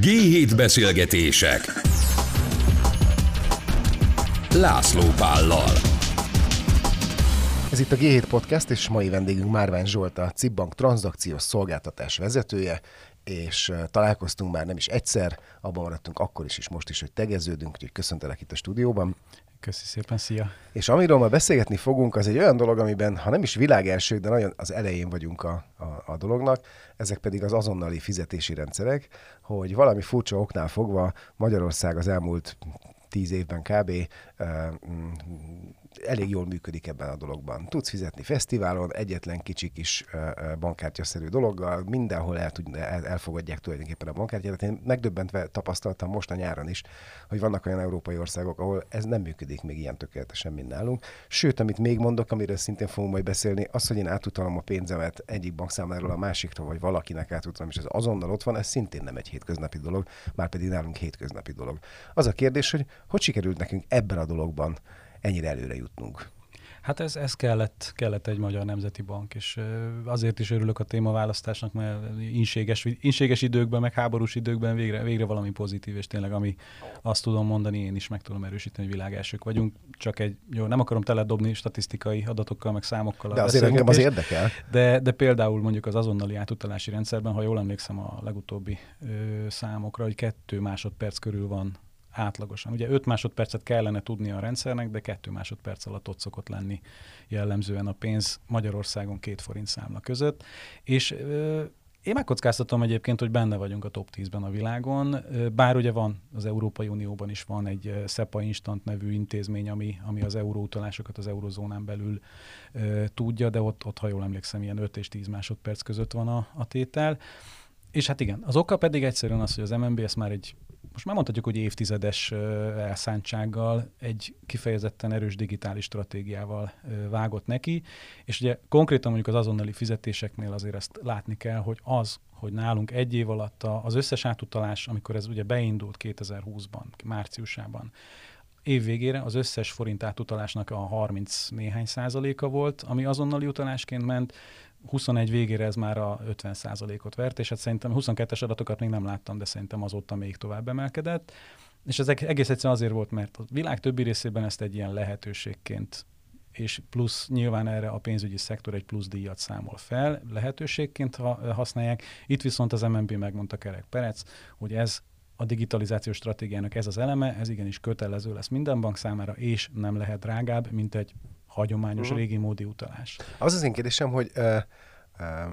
G7 beszélgetések. László Pállal. Ez itt a G7 Podcast, és mai vendégünk Márvány Zsolt, a Cibbank tranzakciós szolgáltatás vezetője, és találkoztunk már nem is egyszer, abban maradtunk akkor is, és most is, hogy tegeződünk, úgyhogy köszöntelek itt a stúdióban. Köszi szépen, szia! És amiről ma beszélgetni fogunk, az egy olyan dolog, amiben, ha nem is világelső, de nagyon az elején vagyunk a, a, a dolognak, ezek pedig az azonnali fizetési rendszerek, hogy valami furcsa oknál fogva Magyarország az elmúlt tíz évben kb. Elég jól működik ebben a dologban. Tudsz fizetni fesztiválon, egyetlen kicsi kis bankkártyaszerű dologgal, mindenhol el, tud, el, elfogadják tulajdonképpen a bankkártyát. Én megdöbbentve tapasztaltam most a nyáron is, hogy vannak olyan európai országok, ahol ez nem működik még ilyen tökéletesen, mint nálunk. Sőt, amit még mondok, amiről szintén fogunk majd beszélni, az, hogy én átutalom a pénzemet egyik bankszámláról a másikra, vagy valakinek átutalom, és ez azonnal ott van, ez szintén nem egy hétköznapi dolog, már pedig nálunk hétköznapi dolog. Az a kérdés, hogy hogy sikerült nekünk ebben a dologban ennyire előre jutnunk? Hát ez, ez kellett, kellett egy Magyar Nemzeti Bank, és azért is örülök a témaválasztásnak, mert inséges, inséges időkben, meg háborús időkben végre, végre valami pozitív, és tényleg ami azt tudom mondani, én is meg tudom erősíteni, hogy világelsők vagyunk. Csak egy, jó, nem akarom teledobni statisztikai adatokkal, meg számokkal. De azért engem az érdekel. De, de például mondjuk az azonnali átutalási rendszerben, ha jól emlékszem a legutóbbi ö, számokra, hogy kettő másodperc körül van átlagosan. Ugye 5 másodpercet kellene tudni a rendszernek, de 2 másodperc alatt ott szokott lenni jellemzően a pénz Magyarországon két forint számla között. És én megkockáztatom egyébként, hogy benne vagyunk a top 10-ben a világon, bár ugye van, az Európai Unióban is van egy SEPA Instant nevű intézmény, ami, ami az euróutalásokat az eurozónán belül ö, tudja, de ott, ott, ha jól emlékszem, ilyen 5 és 10 másodperc között van a, a tétel. És hát igen, az oka pedig egyszerűen az, hogy az MNB ezt már egy most már mondhatjuk, hogy évtizedes elszántsággal egy kifejezetten erős digitális stratégiával vágott neki, és ugye konkrétan mondjuk az azonnali fizetéseknél azért ezt látni kell, hogy az, hogy nálunk egy év alatt az összes átutalás, amikor ez ugye beindult 2020-ban, márciusában, év végére az összes forint átutalásnak a 30 néhány százaléka volt, ami azonnali utalásként ment, 21 végére ez már a 50 ot vert, és hát szerintem 22-es adatokat még nem láttam, de szerintem azóta még tovább emelkedett. És ez egész egyszerűen azért volt, mert a világ többi részében ezt egy ilyen lehetőségként és plusz nyilván erre a pénzügyi szektor egy plusz díjat számol fel, lehetőségként ha, használják. Itt viszont az MNB megmondta Kerek Perec, hogy ez a digitalizációs stratégiának ez az eleme, ez igenis kötelező lesz minden bank számára, és nem lehet drágább, mint egy hagyományos, uh-huh. régi módi utalás. Az az én kérdésem, hogy uh, uh,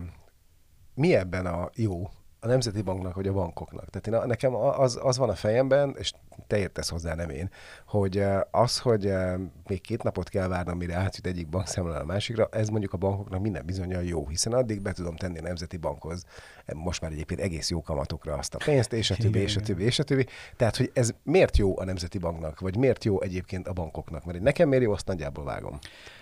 mi ebben a jó a Nemzeti Banknak, vagy a bankoknak. Tehát én, nekem az, az van a fejemben, és te értesz hozzá, nem én, hogy az, hogy még két napot kell várnom, mire átjut egyik bankszámlára a másikra, ez mondjuk a bankoknak minden bizonyal jó, hiszen addig be tudom tenni a Nemzeti Bankhoz, most már egyébként egész jó kamatokra azt a pénzt, és a többi, és a többi, és a többi. Tehát, hogy ez miért jó a Nemzeti Banknak, vagy miért jó egyébként a bankoknak? Mert nekem miért jó, azt nagyjából vágom.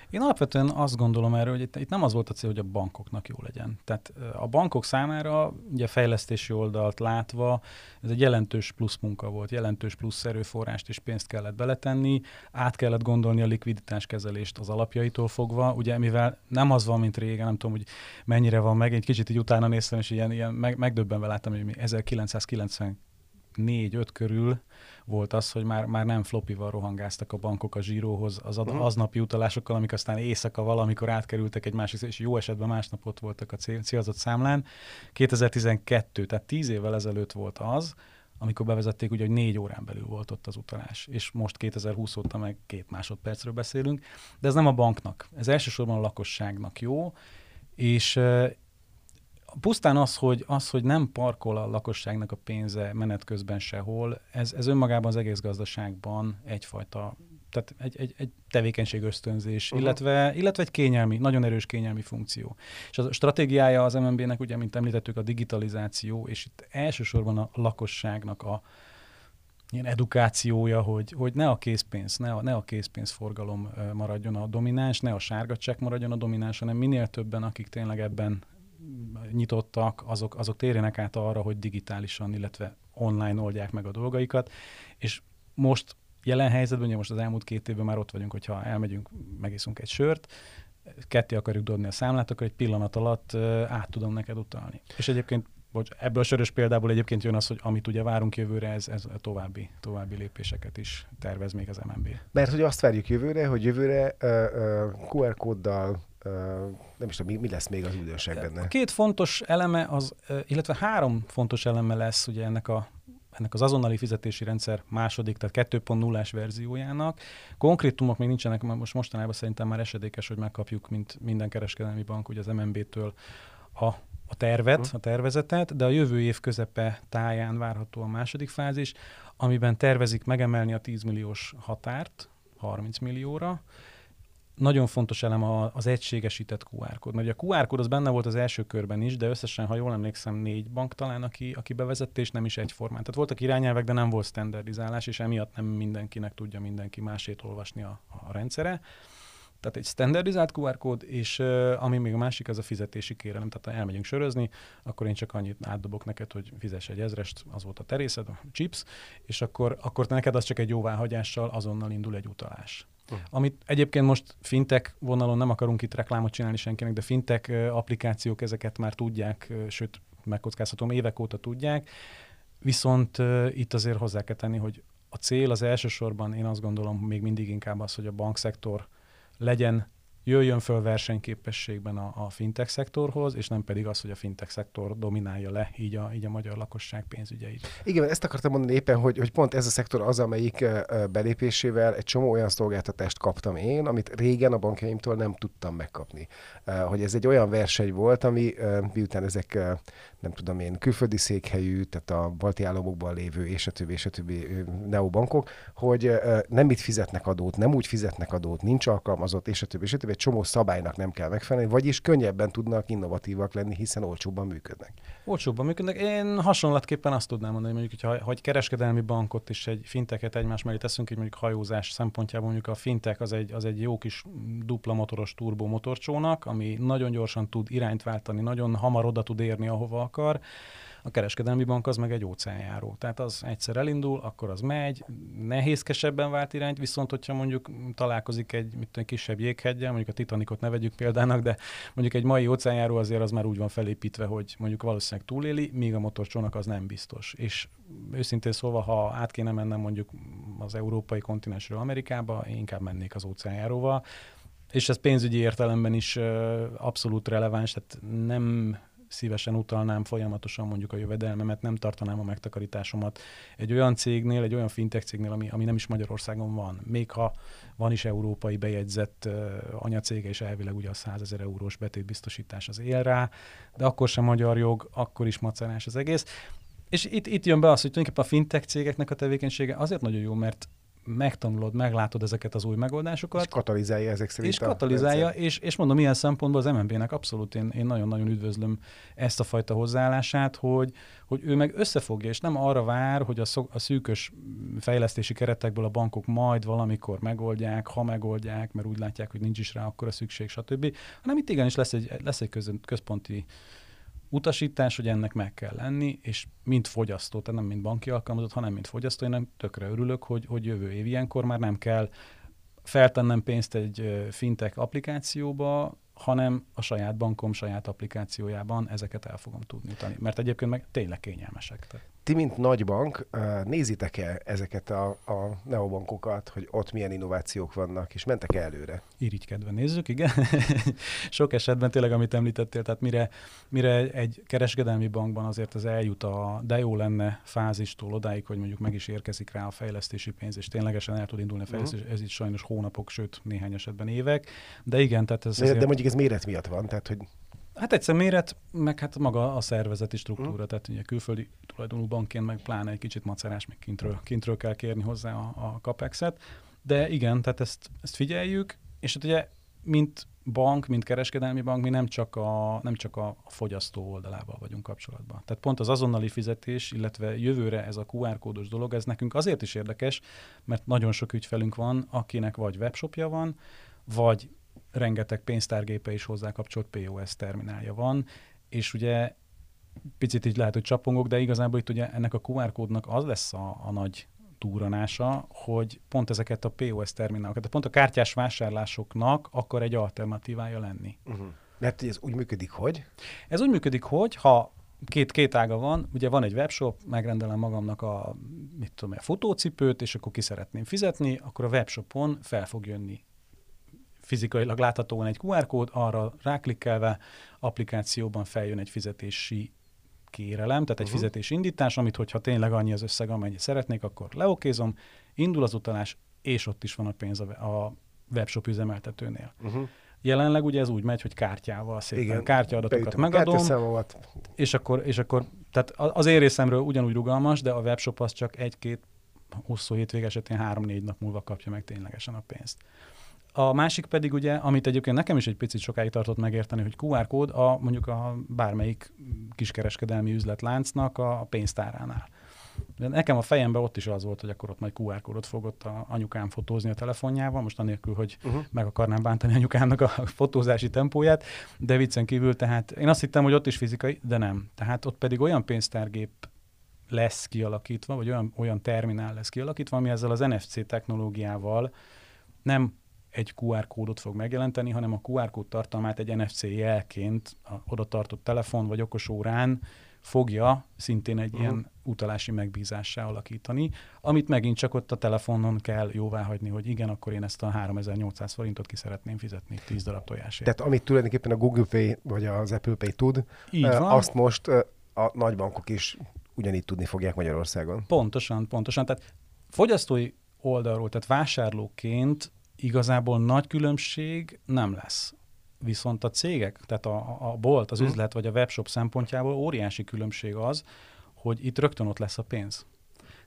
Én alapvetően azt gondolom erről, hogy itt, itt nem az volt a cél, hogy a bankoknak jó legyen. Tehát a bankok számára, ugye fejlesztési oldalt látva, ez egy jelentős plusz munka volt, jelentős plusz erőforrást és pénzt kellett beletenni, át kellett gondolni a likviditáskezelést az alapjaitól fogva, ugye mivel nem az van, mint régen, nem tudom, hogy mennyire van meg, egy kicsit így utána néztem, és ilyen, ilyen meg, megdöbbenve láttam, hogy mi 1990 négy-öt körül volt az, hogy már, már nem flopival rohangáztak a bankok a zsíróhoz az ad, uh-huh. aznapi utalásokkal, amik aztán éjszaka valamikor átkerültek egy másik, és jó esetben másnap ott voltak a célzott számlán. 2012, tehát tíz évvel ezelőtt volt az, amikor bevezették, ugye, hogy négy órán belül volt ott az utalás, és most 2020 óta meg két másodpercről beszélünk, de ez nem a banknak, ez elsősorban a lakosságnak jó, és pusztán az hogy, az, hogy nem parkol a lakosságnak a pénze menet közben sehol, ez, ez önmagában az egész gazdaságban egyfajta tehát egy, egy, egy tevékenység ösztönzés, uh-huh. illetve, illetve egy kényelmi, nagyon erős kényelmi funkció. És a stratégiája az MNB-nek, ugye, mint említettük, a digitalizáció, és itt elsősorban a lakosságnak a ilyen edukációja, hogy, hogy ne a készpénz, ne a, ne a készpénzforgalom maradjon a domináns, ne a sárga csekk maradjon a domináns, hanem minél többen, akik tényleg ebben nyitottak, azok, azok térjenek át arra, hogy digitálisan, illetve online oldják meg a dolgaikat, és most jelen helyzetben, ugye most az elmúlt két évben már ott vagyunk, hogyha elmegyünk, megiszunk egy sört, ketté akarjuk dobni a számlát, akkor egy pillanat alatt át tudom neked utalni. És egyébként bocs, ebből a sörös példából egyébként jön az, hogy amit ugye várunk jövőre, ez, ez a további, további lépéseket is tervez még az MNB. Mert hogy azt várjuk jövőre, hogy jövőre uh, uh, QR kóddal uh, nem is tudom, mi, mi lesz még az üdvöség benne. A két fontos eleme, az, illetve három fontos eleme lesz ugye ennek a ennek az azonnali fizetési rendszer második, tehát 2.0-ás verziójának. Konkrétumok még nincsenek, mert most mostanában szerintem már esedékes, hogy megkapjuk, mint minden kereskedelmi bank, ugye az MNB-től a, a tervet, a tervezetet, de a jövő év közepe táján várható a második fázis, amiben tervezik megemelni a 10 milliós határt 30 millióra, nagyon fontos elem az egységesített QR kód. Mert a QR kód az benne volt az első körben is, de összesen, ha jól emlékszem, négy bank talán, aki, aki bevezette, és nem is egyformán. Tehát voltak irányelvek, de nem volt standardizálás, és emiatt nem mindenkinek tudja mindenki másét olvasni a, a rendszere. Tehát egy standardizált QR kód, és ami még a másik, az a fizetési kérelem. Tehát ha elmegyünk sörözni, akkor én csak annyit átdobok neked, hogy fizess egy ezrest, az volt a terészed, a chips, és akkor, akkor te neked az csak egy jóváhagyással azonnal indul egy utalás. Uh. Amit egyébként most fintek vonalon nem akarunk itt reklámot csinálni senkinek, de fintek applikációk ezeket már tudják, sőt, megkockázhatom, évek óta tudják, viszont itt azért hozzá kell tenni, hogy a cél az elsősorban én azt gondolom még mindig inkább az, hogy a bankszektor legyen jöjjön föl versenyképességben a, a fintech szektorhoz, és nem pedig az, hogy a fintech szektor dominálja le így a, így a magyar lakosság pénzügyeit. Igen, ezt akartam mondani éppen, hogy, hogy pont ez a szektor az, amelyik belépésével egy csomó olyan szolgáltatást kaptam én, amit régen a bankjaimtól nem tudtam megkapni. Hogy ez egy olyan verseny volt, ami miután ezek nem tudom én, külföldi székhelyű, tehát a balti államokban lévő, és a többi, és a többi neobankok, hogy nem itt fizetnek adót, nem úgy fizetnek adót, nincs alkalmazott, és a többi, és a többi, egy csomó szabálynak nem kell megfelelni, vagyis könnyebben tudnak innovatívak lenni, hiszen olcsóbban működnek. Olcsóbban működnek. Én hasonlatképpen azt tudnám mondani, hogy mondjuk, hogyha, hogy kereskedelmi bankot is egy finteket egymás mellé teszünk, hogy mondjuk hajózás szempontjából mondjuk a fintek az egy, az egy jó kis dupla motoros turbo motorcsónak, ami nagyon gyorsan tud irányt váltani, nagyon hamar oda tud érni, ahova akar. A kereskedelmi bank az meg egy óceánjáró. Tehát az egyszer elindul, akkor az megy, nehézkesebben vált irányt, viszont hogyha mondjuk találkozik egy mit tudom, kisebb jéghegyen, mondjuk a Titanicot ne vegyük példának, de mondjuk egy mai óceánjáró azért az már úgy van felépítve, hogy mondjuk valószínűleg túléli, míg a motorcsónak az nem biztos. És őszintén szólva, ha át kéne mennem mondjuk az európai kontinensről Amerikába, én inkább mennék az óceánjáróval, és ez pénzügyi értelemben is abszolút releváns, tehát nem szívesen utalnám folyamatosan mondjuk a jövedelmemet, nem tartanám a megtakarításomat egy olyan cégnél, egy olyan fintech cégnél, ami, ami nem is Magyarországon van. Még ha van is európai bejegyzett uh, anyacége, és elvileg ugye a 100 ezer eurós betétbiztosítás az él rá, de akkor sem magyar jog, akkor is macerás az egész. És itt, itt jön be az, hogy tulajdonképpen a fintech cégeknek a tevékenysége azért nagyon jó, mert megtanulod, meglátod ezeket az új megoldásokat. És katalizálja ezek szerint. És katalizálja, és, és mondom, ilyen szempontból az MNB-nek abszolút én, én nagyon-nagyon üdvözlöm ezt a fajta hozzáállását, hogy, hogy ő meg összefogja, és nem arra vár, hogy a, szok, a szűkös fejlesztési keretekből a bankok majd valamikor megoldják, ha megoldják, mert úgy látják, hogy nincs is rá akkor a szükség, stb. Hanem itt igenis lesz egy, lesz egy központi utasítás, hogy ennek meg kell lenni, és mint fogyasztó, tehát nem mint banki alkalmazott, hanem mint fogyasztó, én nem tökre örülök, hogy, hogy jövő év ilyenkor már nem kell feltennem pénzt egy fintech applikációba, hanem a saját bankom saját applikációjában ezeket el fogom tudni tenni. Mert egyébként meg tényleg kényelmesek. Tehát ti, mint nagybank, nézitek-e ezeket a, a neobankokat, hogy ott milyen innovációk vannak, és mentek előre? Irigykedve nézzük, igen. Sok esetben tényleg, amit említettél, tehát mire, mire egy kereskedelmi bankban azért az eljut a de jó lenne fázistól odáig, hogy mondjuk meg is érkezik rá a fejlesztési pénz, és ténylegesen el tud indulni a mhm. fejlesztés, uh-huh. ez itt sajnos hónapok, sőt néhány esetben évek, de igen, tehát ez de, azért... de mondjuk ez méret miatt van, tehát hogy Hát egyszer méret, meg hát maga a szervezeti struktúra, mm. tehát ugye külföldi tulajdonú bankként meg pláne egy kicsit macerás, meg kintről, kintről kell kérni hozzá a, a capexet. De igen, tehát ezt, ezt figyeljük, és hát ugye mint bank, mint kereskedelmi bank, mi nem csak a, nem csak a fogyasztó oldalával vagyunk kapcsolatban. Tehát pont az azonnali fizetés, illetve jövőre ez a QR kódos dolog, ez nekünk azért is érdekes, mert nagyon sok ügyfelünk van, akinek vagy webshopja van, vagy rengeteg pénztárgépe is hozzá kapcsolt POS terminálja van, és ugye picit így lehet, hogy csapongok, de igazából itt ugye ennek a QR kódnak az lesz a, a nagy túranása, hogy pont ezeket a POS terminálokat, pont a kártyás vásárlásoknak akar egy alternatívája lenni. Uh-huh. Mert ez úgy működik, hogy? Ez úgy működik, hogy ha két, két ága van, ugye van egy webshop, megrendelem magamnak a, mit tudom, a fotócipőt, és akkor ki szeretném fizetni, akkor a webshopon fel fog jönni fizikailag láthatóan egy QR kód, arra ráklikkelve applikációban feljön egy fizetési kérelem, tehát egy uh-huh. fizetési indítás, amit hogyha tényleg annyi az összeg, amennyit szeretnék, akkor leokézom, indul az utalás, és ott is van a pénz a webshop üzemeltetőnél. Uh-huh. Jelenleg ugye ez úgy megy, hogy kártyával szépen Igen, kártyaadatokat megadom, és akkor, és akkor, tehát az én részemről ugyanúgy rugalmas, de a webshop az csak egy-két hosszú hétvég esetén három-négy nap múlva kapja meg ténylegesen a pénzt. A másik pedig ugye, amit egyébként nekem is egy picit sokáig tartott megérteni, hogy QR kód a mondjuk a bármelyik kiskereskedelmi üzletláncnak a pénztáránál. De nekem a fejemben ott is az volt, hogy akkor ott majd QR kódot fogott a anyukám fotózni a telefonjával, most anélkül, hogy uh-huh. meg akarnám bántani anyukámnak a fotózási tempóját, de viccen kívül, tehát én azt hittem, hogy ott is fizikai, de nem. Tehát ott pedig olyan pénztárgép lesz kialakítva, vagy olyan, olyan terminál lesz kialakítva, ami ezzel az NFC technológiával nem egy QR kódot fog megjelenteni, hanem a QR kód tartalmát egy NFC jelként a oda tartott telefon vagy okos órán fogja szintén egy uh-huh. ilyen utalási megbízássá alakítani, amit megint csak ott a telefonon kell jóvá hagyni, hogy igen, akkor én ezt a 3800 forintot ki szeretném fizetni 10 darab tojásért. Tehát amit tulajdonképpen a Google Pay vagy az Apple Pay tud, Így van. azt most a nagybankok is ugyanígy tudni fogják Magyarországon. Pontosan, pontosan. Tehát fogyasztói oldalról, tehát vásárlóként igazából nagy különbség nem lesz. Viszont a cégek, tehát a, a bolt, az hmm. üzlet vagy a webshop szempontjából óriási különbség az, hogy itt rögtön ott lesz a pénz.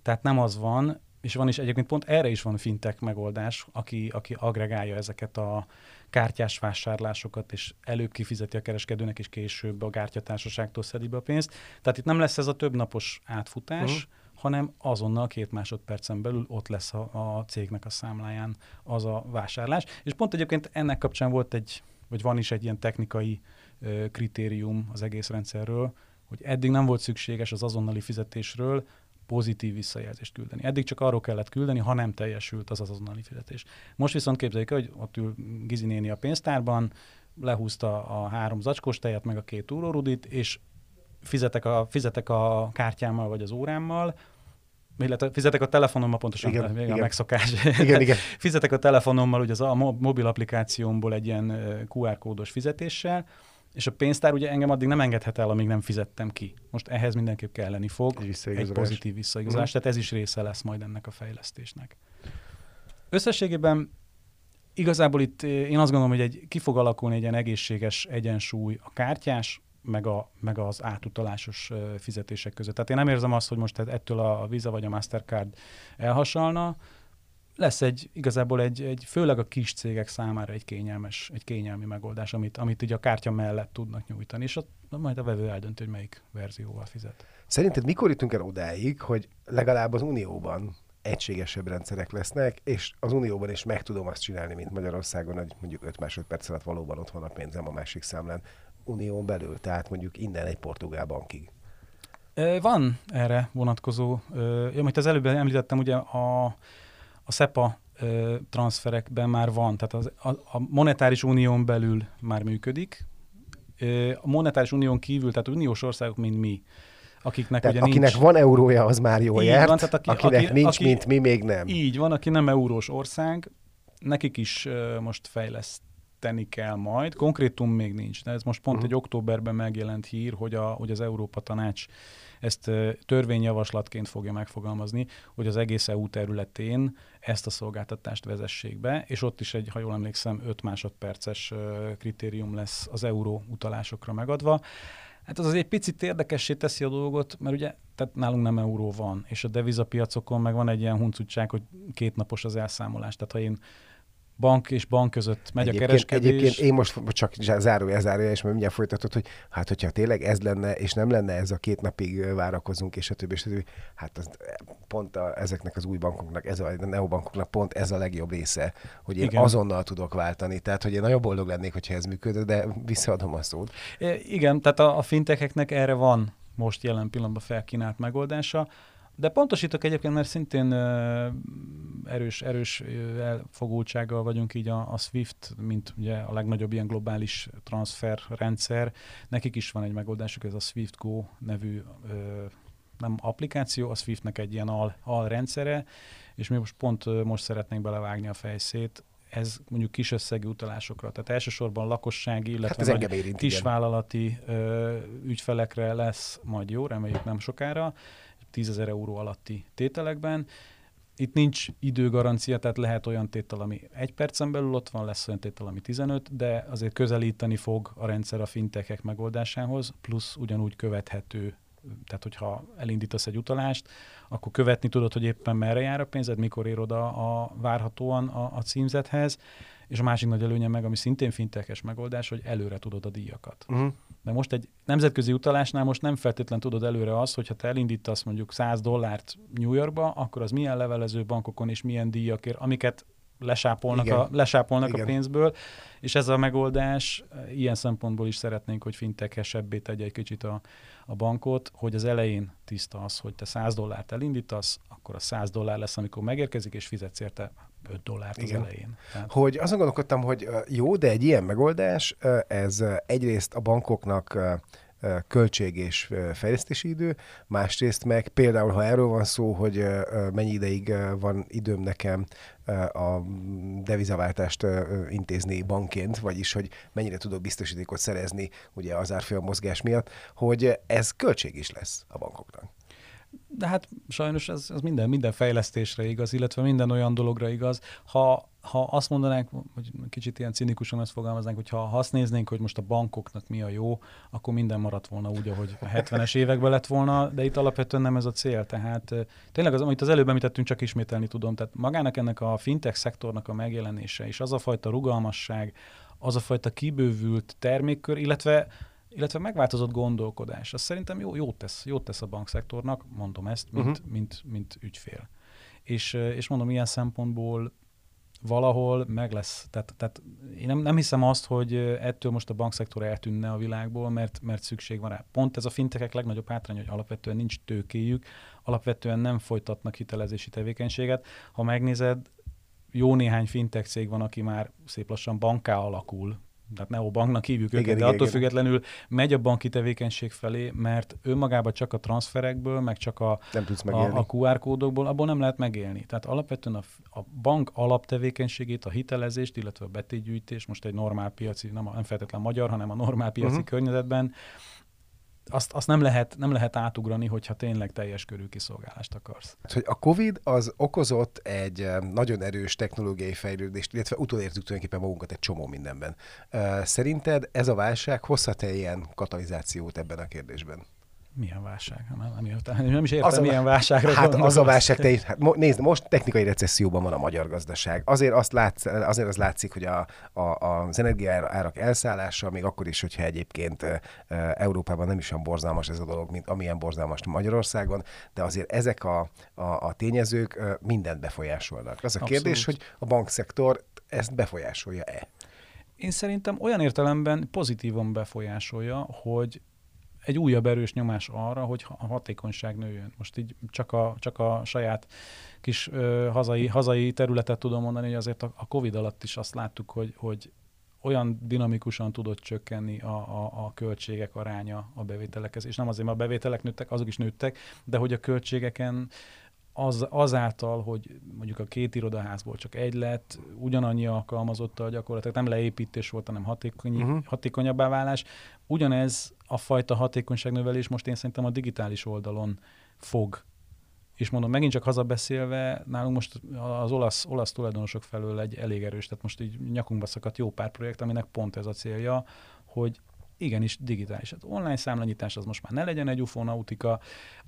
Tehát nem az van, és van is egyébként pont erre is van fintech megoldás, aki, aki agregálja ezeket a kártyás vásárlásokat, és előbb kifizeti a kereskedőnek, és később a kártyatársaságtól szedi be a pénzt. Tehát itt nem lesz ez a több napos átfutás, uh-huh hanem azonnal két másodpercen belül ott lesz a, a cégnek a számláján az a vásárlás. És pont egyébként ennek kapcsán volt egy, vagy van is egy ilyen technikai ö, kritérium az egész rendszerről, hogy eddig nem volt szükséges az azonnali fizetésről pozitív visszajelzést küldeni. Eddig csak arról kellett küldeni, ha nem teljesült az azonnali fizetés. Most viszont képzeljük hogy ott ül Gizi néni a pénztárban, lehúzta a három zacskós tejet, meg a két túrórudit, és fizetek a, fizetek a kártyámmal vagy az órámmal, illetve fizetek a telefonommal, pontosan igen, még igen. a megszokás. Igen, igen. fizetek a telefonommal, ugye az a mobil applikációmból egy ilyen QR kódos fizetéssel, és a pénztár ugye engem addig nem engedhet el, amíg nem fizettem ki. Most ehhez mindenképp kelleni fog egy, pozitív visszaigazolás, uh-huh. tehát ez is része lesz majd ennek a fejlesztésnek. Összességében igazából itt én azt gondolom, hogy egy, ki fog alakulni egy ilyen egészséges egyensúly a kártyás, meg, a, meg az átutalásos fizetések között. Tehát én nem érzem azt, hogy most ettől a Visa vagy a Mastercard elhasalna, lesz egy, igazából egy, egy, főleg a kis cégek számára egy kényelmes, egy kényelmi megoldás, amit, amit így a kártya mellett tudnak nyújtani, és ott majd a vevő eldönti, hogy melyik verzióval fizet. Szerinted mikor jutunk el odáig, hogy legalább az Unióban egységesebb rendszerek lesznek, és az Unióban is meg tudom azt csinálni, mint Magyarországon, hogy mondjuk 5 másodperc alatt valóban ott van a pénzem a másik számlán unión belül, tehát mondjuk innen egy portugál bankig? Van erre vonatkozó, amit az előbb említettem, ugye a, a SEPA transferekben már van, tehát az, a, a monetáris unión belül már működik, a monetáris unión kívül, tehát uniós országok, mint mi, akiknek tehát ugye akinek nincs... van eurója, az már jó járt, van, tehát aki, akinek aki, nincs, aki, mint mi, még nem. Így van, aki nem eurós ország, nekik is most fejleszt tenni kell majd. Konkrétum még nincs, de ez most pont uh-huh. egy októberben megjelent hír, hogy, a, hogy az Európa Tanács ezt törvényjavaslatként fogja megfogalmazni, hogy az egész EU területén ezt a szolgáltatást vezessék be, és ott is egy, ha jól emlékszem, 5 másodperces kritérium lesz az euró utalásokra megadva. Hát az egy picit érdekessé teszi a dolgot, mert ugye tehát nálunk nem euró van, és a devizapiacokon meg van egy ilyen huncutság, hogy kétnapos az elszámolás. Tehát ha én bank és bank között megy egyébként, a kereskedés. Egyébként én most csak zárója, zárója, és majd mindjárt folytatod, hogy hát hogyha tényleg ez lenne, és nem lenne ez a két napig várakozunk, és a többi, és a többi, hát az, pont a, ezeknek az új bankoknak, ez a, a neobankoknak pont ez a legjobb része, hogy én Igen. azonnal tudok váltani. Tehát, hogy én nagyon boldog lennék, hogyha ez működne, de visszaadom a szót. Igen, tehát a, a fintekeknek erre van most jelen pillanatban felkínált megoldása. De pontosítok egyébként, mert szintén erős, erős elfogultsággal vagyunk így a, a SWIFT, mint ugye a legnagyobb ilyen globális transfer rendszer. Nekik is van egy megoldásuk, ez a SWIFT Go nevű nem applikáció, a Swiftnek egy ilyen al, al rendszere, és mi most pont most szeretnénk belevágni a fejszét, ez mondjuk kis összegű utalásokra, tehát elsősorban lakossági, illetve hát érint, kisvállalati ö, ügyfelekre lesz majd jó, reméljük nem sokára, 10 ezer euró alatti tételekben. Itt nincs időgarancia, tehát lehet olyan tétel, ami egy percen belül ott van, lesz olyan tétel, ami 15, de azért közelíteni fog a rendszer a fintekek megoldásához, plusz ugyanúgy követhető tehát hogyha elindítasz egy utalást, akkor követni tudod, hogy éppen merre jár a pénzed, mikor ér oda a, várhatóan a, a címzethez, és a másik nagy előnye meg, ami szintén fintekes megoldás, hogy előre tudod a díjakat. Uh-huh. De most egy nemzetközi utalásnál most nem feltétlen tudod előre azt, hogyha te elindítasz mondjuk 100 dollárt New Yorkba, akkor az milyen levelező bankokon és milyen díjakért, amiket lesápolnak, a, lesápolnak a pénzből, és ez a megoldás, ilyen szempontból is szeretnénk, hogy fintekesebbé tegye egy kicsit a, a bankot, hogy az elején tiszta az, hogy te 100 dollárt elindítasz, akkor a 100 dollár lesz, amikor megérkezik, és fizetsz érte 5 dollárt Igen. az elején. Tehát... Hogy azon gondolkodtam, hogy jó, de egy ilyen megoldás, ez egyrészt a bankoknak költség és fejlesztési idő, másrészt meg például, ha erről van szó, hogy mennyi ideig van időm nekem a devizaváltást intézni bankként, vagyis hogy mennyire tudok biztosítékot szerezni ugye az árfolyam mozgás miatt, hogy ez költség is lesz a bankoknak. De hát sajnos ez, ez minden, minden fejlesztésre igaz, illetve minden olyan dologra igaz. Ha, ha azt mondanánk, hogy kicsit ilyen cinikusan ezt fogalmaznánk, hogy ha azt néznénk, hogy most a bankoknak mi a jó, akkor minden maradt volna úgy, ahogy a 70-es években lett volna, de itt alapvetően nem ez a cél. Tehát tényleg az, amit az előbb említettünk, csak ismételni tudom. Tehát magának ennek a fintech szektornak a megjelenése és az a fajta rugalmasság, az a fajta kibővült termékkör, illetve illetve megváltozott gondolkodás. Az szerintem jó, jót, tesz, jót tesz a bankszektornak, mondom ezt, mint, uh-huh. mint, mint ügyfél. És, és mondom, ilyen szempontból valahol meg lesz. Tehát, tehát én nem, nem hiszem azt, hogy ettől most a bankszektor eltűnne a világból, mert, mert szükség van rá. Pont ez a fintekek legnagyobb hátrány, hogy alapvetően nincs tőkéjük, alapvetően nem folytatnak hitelezési tevékenységet. Ha megnézed, jó néhány fintech cég van, aki már szép lassan banká alakul, tehát neobanknak hívjuk igen, őket, igen, de attól igen. függetlenül megy a banki tevékenység felé, mert önmagában csak a transferekből, meg csak a, nem tudsz a, a QR kódokból, abból nem lehet megélni. Tehát alapvetően a, a bank alaptevékenységét, a hitelezést, illetve a betétgyűjtés, most egy normál piaci, nem, a, nem feltétlenül magyar, hanem a normál piaci uh-huh. környezetben, azt, azt nem, lehet, nem lehet átugrani, hogyha tényleg teljes körű kiszolgálást akarsz. Hát, hogy a COVID az okozott egy eh, nagyon erős technológiai fejlődést, illetve utolértük tulajdonképpen magunkat egy csomó mindenben. Eh, szerinted ez a válság hozhat-e ilyen katalizációt ebben a kérdésben? Milyen válság? Nem, nem, nem is értem, az a, milyen válságra Hát gondolsz. az a válság, te, hát nézd, most technikai recesszióban van a magyar gazdaság. Azért, azt látsz, azért az látszik, hogy a, a, az energiaárak elszállása, még akkor is, hogyha egyébként Európában nem is olyan borzalmas ez a dolog, mint amilyen borzalmas Magyarországon, de azért ezek a, a, a tényezők mindent befolyásolnak. Az a Abszolút. kérdés, hogy a bankszektor ezt befolyásolja-e? Én szerintem olyan értelemben pozitívan befolyásolja, hogy egy újabb erős nyomás arra, hogy a hatékonyság nőjön. Most így csak a, csak a saját kis ö, hazai, hazai területet tudom mondani, hogy azért a, a Covid alatt is azt láttuk, hogy, hogy olyan dinamikusan tudott csökkenni a, a, a költségek aránya a bevételekhez. És nem azért, mert a bevételek nőttek, azok is nőttek, de hogy a költségeken az, azáltal, hogy mondjuk a két irodaházból csak egy lett, ugyanannyi alkalmazottal gyakorlatilag nem leépítés volt, hanem hatékony, uh-huh. hatékonyabbá válás. Ugyanez a fajta hatékonyságnövelés most én szerintem a digitális oldalon fog. És mondom, megint csak hazabeszélve, nálunk most az olasz, olasz tulajdonosok felől egy elég erős, tehát most így nyakunkba szakadt jó pár projekt, aminek pont ez a célja, hogy igenis digitális. Hát online számlanyítás az most már ne legyen egy ufonautika,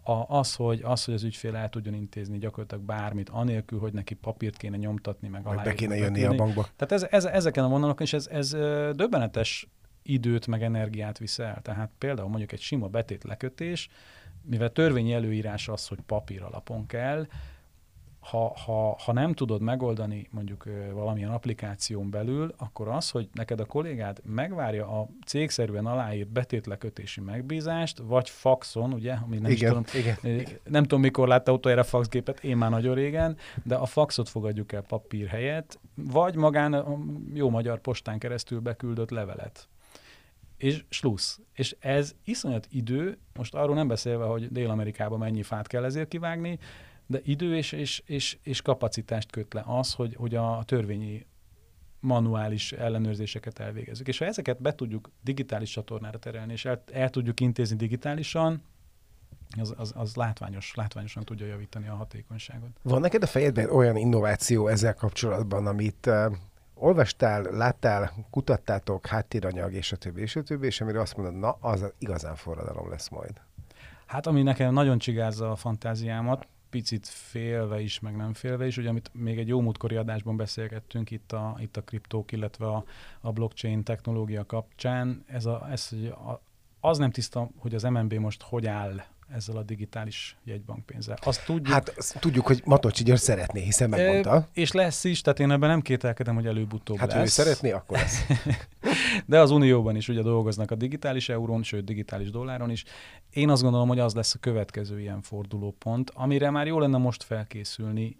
a, az, hogy, az, hogy az ügyfél el tudjon intézni gyakorlatilag bármit, anélkül, hogy neki papírt kéne nyomtatni, meg alá. Be kéne jönni a bankba. Tehát ez, ez, ezeken a vonalakon, és ez, ez döbbenetes időt, meg energiát viszel. Tehát például mondjuk egy sima betét lekötés, mivel törvényi előírás az, hogy papír alapon kell, ha, ha, ha nem tudod megoldani mondjuk valamilyen applikáción belül, akkor az, hogy neked a kollégád megvárja a cégszerűen aláírt betétlekötési megbízást, vagy faxon, ugye, ami nem igen, tudom, igen, igen. nem tudom mikor látta utoljára faxgépet, én már nagyon régen, de a faxot fogadjuk el papír helyett, vagy magán jó magyar postán keresztül beküldött levelet és slussz. És ez iszonyat idő, most arról nem beszélve, hogy Dél-Amerikában mennyi fát kell ezért kivágni, de idő és, és, és, és kapacitást köt le az, hogy, hogy a törvényi manuális ellenőrzéseket elvégezzük. És ha ezeket be tudjuk digitális csatornára terelni, és el, el tudjuk intézni digitálisan, az, az, az látványos, látványosan tudja javítani a hatékonyságot. Van neked a fejedben olyan innováció ezzel kapcsolatban, amit uh, olvastál, láttál, kutattátok, háttéranyag, és a többi, és a többi, és amire azt mondod, na, az igazán forradalom lesz majd. Hát ami nekem nagyon csigázza a fantáziámat, picit félve is, meg nem félve is, ugye amit még egy jó múltkori adásban beszélgettünk itt a, itt a kriptók, illetve a, a blockchain technológia kapcsán, ez, a, ez a, az nem tiszta, hogy az MNB most hogy áll ezzel a digitális jegybankpénzzel. Azt tudjuk, hát azt tudjuk, hogy Matocsi György szeretné, hiszen megmondta. És lesz is, tehát én ebben nem kételkedem, hogy előbb-utóbb hát lesz. ő szeretné, akkor lesz. De az Unióban is ugye dolgoznak a digitális eurón, sőt digitális dolláron is. Én azt gondolom, hogy az lesz a következő ilyen fordulópont, amire már jó lenne most felkészülni,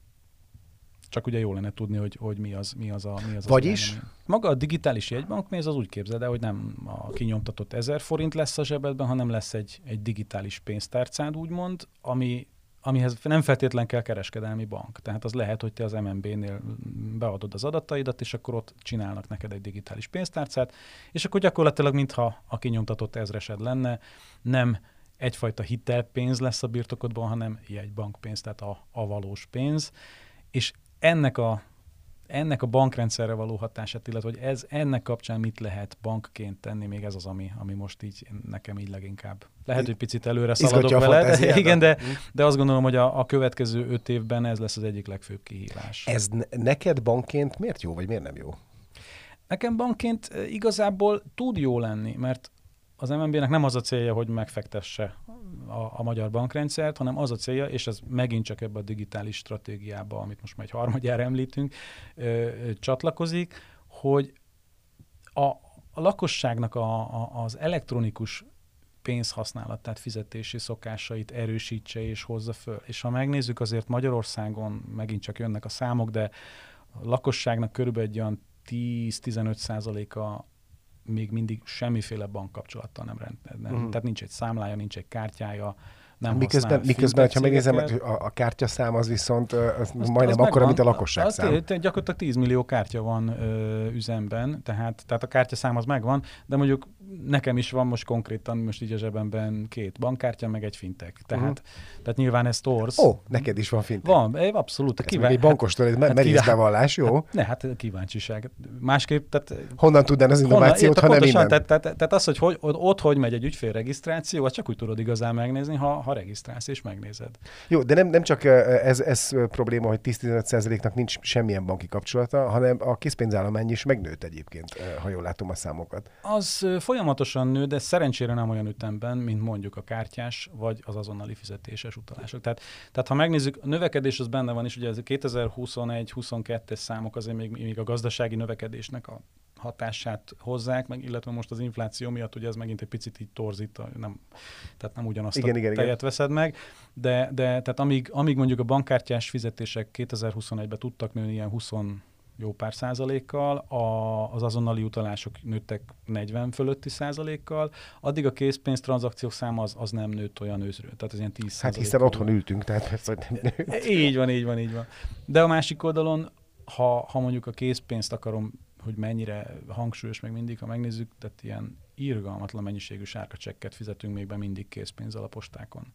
csak ugye jó lenne tudni, hogy, hogy mi az, mi az a... Mi az Vagyis? Az Maga a digitális jegybankpénz az úgy képzeld el, hogy nem a kinyomtatott ezer forint lesz a zsebedben, hanem lesz egy, egy digitális pénztárcád, úgymond, ami amihez nem feltétlen kell kereskedelmi bank. Tehát az lehet, hogy te az MNB-nél beadod az adataidat, és akkor ott csinálnak neked egy digitális pénztárcát, és akkor gyakorlatilag, mintha a kinyomtatott ezresed lenne, nem egyfajta hitelpénz lesz a birtokodban, hanem jegybankpénz, tehát a, a valós pénz. És ennek a ennek a bankrendszerre való hatását, illetve hogy ez ennek kapcsán mit lehet bankként tenni, még ez az, ami, ami most így nekem így leginkább. Lehet, hogy picit előre szaladok vele, de, igen, de, de azt gondolom, hogy a, a következő öt évben ez lesz az egyik legfőbb kihívás. Ez neked bankként miért jó, vagy miért nem jó? Nekem bankként igazából tud jó lenni, mert az MNB-nek nem az a célja, hogy megfektesse a, a magyar bankrendszert, hanem az a célja, és ez megint csak ebbe a digitális stratégiába, amit most már egy harmadjára említünk, ö, csatlakozik, hogy a, a lakosságnak a, a, az elektronikus pénzhasználatát, fizetési szokásait erősítse és hozza föl. És ha megnézzük, azért Magyarországon megint csak jönnek a számok, de a lakosságnak körülbelül egy olyan 10-15 százaléka még mindig semmiféle bankkapcsolattal nem rend. Nem, uh-huh. Tehát nincs egy számlája, nincs egy kártyája, nem miközben, miközben ha megnézem, a, a kártyaszám az viszont az az, majdnem az akkora, mint a lakosság szám. Gyakorlatilag 10 millió kártya van ö, üzemben, tehát, tehát a kártyaszám az megvan, de mondjuk nekem is van most konkrétan, most így a zsebemben két bankkártya, meg egy fintek. Tehát, uh-huh. tehát nyilván ez torz. Ó, neked is van fintek. Van, abszolút. Ez kíván... egy bankostól, egy hát, merész bevallás, jó? Hát, ne, hát kíváncsiság. Másképp, tehát... Honnan tudnál az innovációt, ha nem innen? Tehát, tehát, tehát, az, hogy, hogy ott hogy megy egy ügyfélregisztráció, azt csak úgy tudod igazán megnézni, ha, ha regisztrálsz és megnézed. Jó, de nem, nem csak ez, ez probléma, hogy 10-15%-nak nincs semmilyen banki kapcsolata, hanem a készpénzállomány is megnőtt egyébként, ha jól látom a számokat. Az folyamatosan nő, de szerencsére nem olyan ütemben, mint mondjuk a kártyás vagy az azonnali fizetéses utalások. Tehát, tehát ha megnézzük, a növekedés az benne van is, ugye ez 2021-22-es számok azért még, még a gazdasági növekedésnek a hatását hozzák, meg illetve most az infláció miatt ugye ez megint egy picit így torzít, nem, tehát nem ugyanazt igen, a igen, tejet igen. veszed meg, de, de tehát amíg, amíg mondjuk a bankkártyás fizetések 2021-ben tudtak nőni ilyen 20 jó pár százalékkal, a, az azonnali utalások nőttek 40 fölötti százalékkal, addig a készpénz tranzakciók száma az, az nem nőtt olyan őzről. Tehát ez ilyen 10 Hát hiszen otthon ültünk, tehát persze, hogy nem nőtt. Így van, így van, így van. De a másik oldalon, ha, ha mondjuk a készpénzt akarom, hogy mennyire hangsúlyos meg mindig, ha megnézzük, tehát ilyen irgalmatlan mennyiségű sárga csekket fizetünk még be mindig készpénzzel a postákon.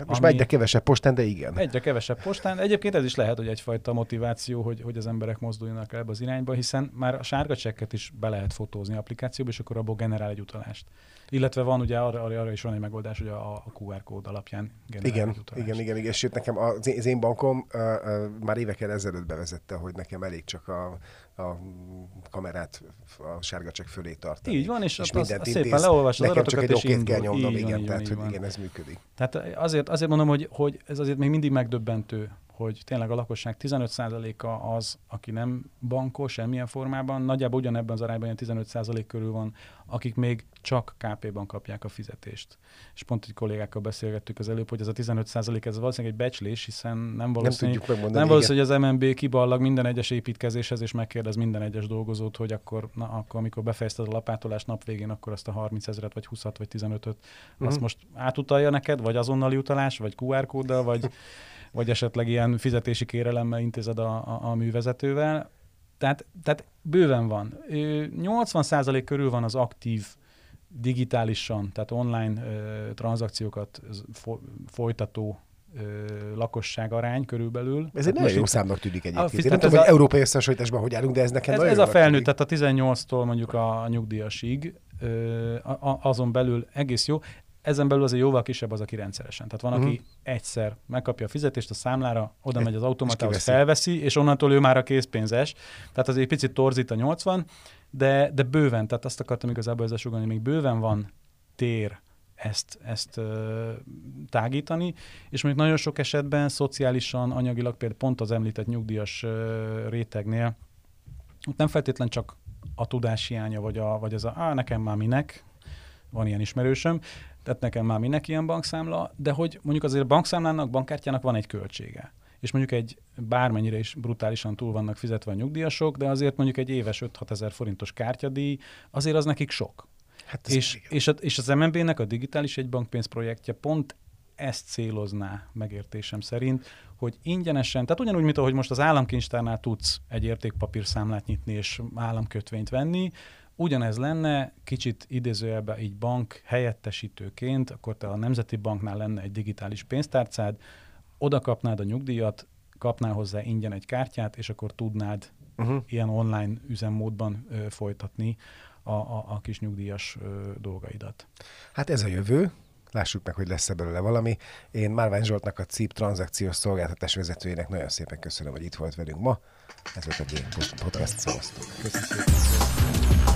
Tehát most már egyre kevesebb postán, de igen. Egyre kevesebb postán. Egyébként ez is lehet, hogy egyfajta motiváció, hogy, hogy az emberek mozduljanak ebbe az irányba, hiszen már a sárga csekket is be lehet fotózni applikációba, és akkor abból generál egy utalást. Illetve van ugye arra, arra, is van egy megoldás, hogy a, a QR kód alapján generál igen, egy utalást. Igen, igen, igen. Sőt, nekem az én bankom uh, uh, már évekkel ezelőtt bevezette, hogy nekem elég csak a, a kamerát a sárga csekk fölé tartani. Így van, és, és mindent az szépen leolvas az Nekem csak egy okét kell nyomnom, igen, van, tehát hogy igen, ez működik. Tehát azért, azért mondom, hogy, hogy ez azért még mindig megdöbbentő, hogy tényleg a lakosság 15%-a az, aki nem bankol semmilyen formában, nagyjából ugyanebben az arányban ilyen 15% körül van, akik még csak KP-ban kapják a fizetést. És pont egy kollégákkal beszélgettük az előbb, hogy ez a 15% ez valószínűleg egy becslés, hiszen nem valószínű, nem, nem valószínű hogy az MNB kiballag minden egyes építkezéshez, és megkérdez minden egyes dolgozót, hogy akkor, na, akkor amikor befejezted a lapátolást nap végén, akkor azt a 30 ezeret, vagy 20 vagy 15-öt, uh-huh. azt mhm. most átutalja neked, vagy azonnali utalás, vagy QR kóddal, vagy, vagy esetleg ilyen fizetési kérelemmel intézed a, a, a művezetővel. Tehát, tehát bőven van. 80% körül van az aktív digitálisan, tehát online ö, tranzakciókat fo- folytató ö, lakosság arány körülbelül. Ez egy nagyon jó számnak tűnik egyébként. Én nem tudom, hogy a... európai összehasonlításban hogy állunk, de ez nekem ez, nagyon Ez a felnőtt, tehát a 18-tól mondjuk a nyugdíjasig, ö, a, azon belül egész jó. Ezen belül azért jóval kisebb az, aki rendszeresen. Tehát van, uh-huh. aki mhm. egyszer megkapja a fizetést a számlára, oda megy az automatához, felveszi, és onnantól ő már a készpénzes. Tehát azért picit torzít a 80, de, de bőven, tehát azt akartam igazából ezzel sugalni, még bőven van tér ezt, ezt ö, tágítani, és mondjuk nagyon sok esetben szociálisan, anyagilag például pont az említett nyugdíjas ö, rétegnél, ott nem feltétlen csak a tudás hiánya, vagy, a, vagy az a, á, nekem már minek, van ilyen ismerősöm, tehát nekem már minek ilyen bankszámla, de hogy mondjuk azért a bankszámlának, bankkártyának van egy költsége. És mondjuk egy bármennyire is brutálisan túl vannak fizetve a nyugdíjasok, de azért mondjuk egy éves 5-6 ezer forintos kártyadíj, azért az nekik sok. Hát és, és, a, és az MNB-nek a digitális egybankpénz projektje pont ezt célozná megértésem szerint, hogy ingyenesen, tehát ugyanúgy, mint ahogy most az államkincstárnál tudsz egy értékpapírszámlát nyitni és államkötvényt venni, ugyanez lenne, kicsit idézőjelben így bank helyettesítőként, akkor te a Nemzeti Banknál lenne egy digitális pénztárcád, oda kapnád a nyugdíjat, kapnál hozzá ingyen egy kártyát, és akkor tudnád uh-huh. ilyen online üzemmódban ö, folytatni a, a, a kis nyugdíjas ö, dolgaidat. Hát ez a jövő, lássuk meg, hogy lesz-e belőle valami. Én Márvány Zsoltnak a CIP tranzakciós szolgáltatás vezetőjének nagyon szépen köszönöm, hogy itt volt velünk ma. Ez volt a Game Podcast. Szevasztok! Köszönöm szépen!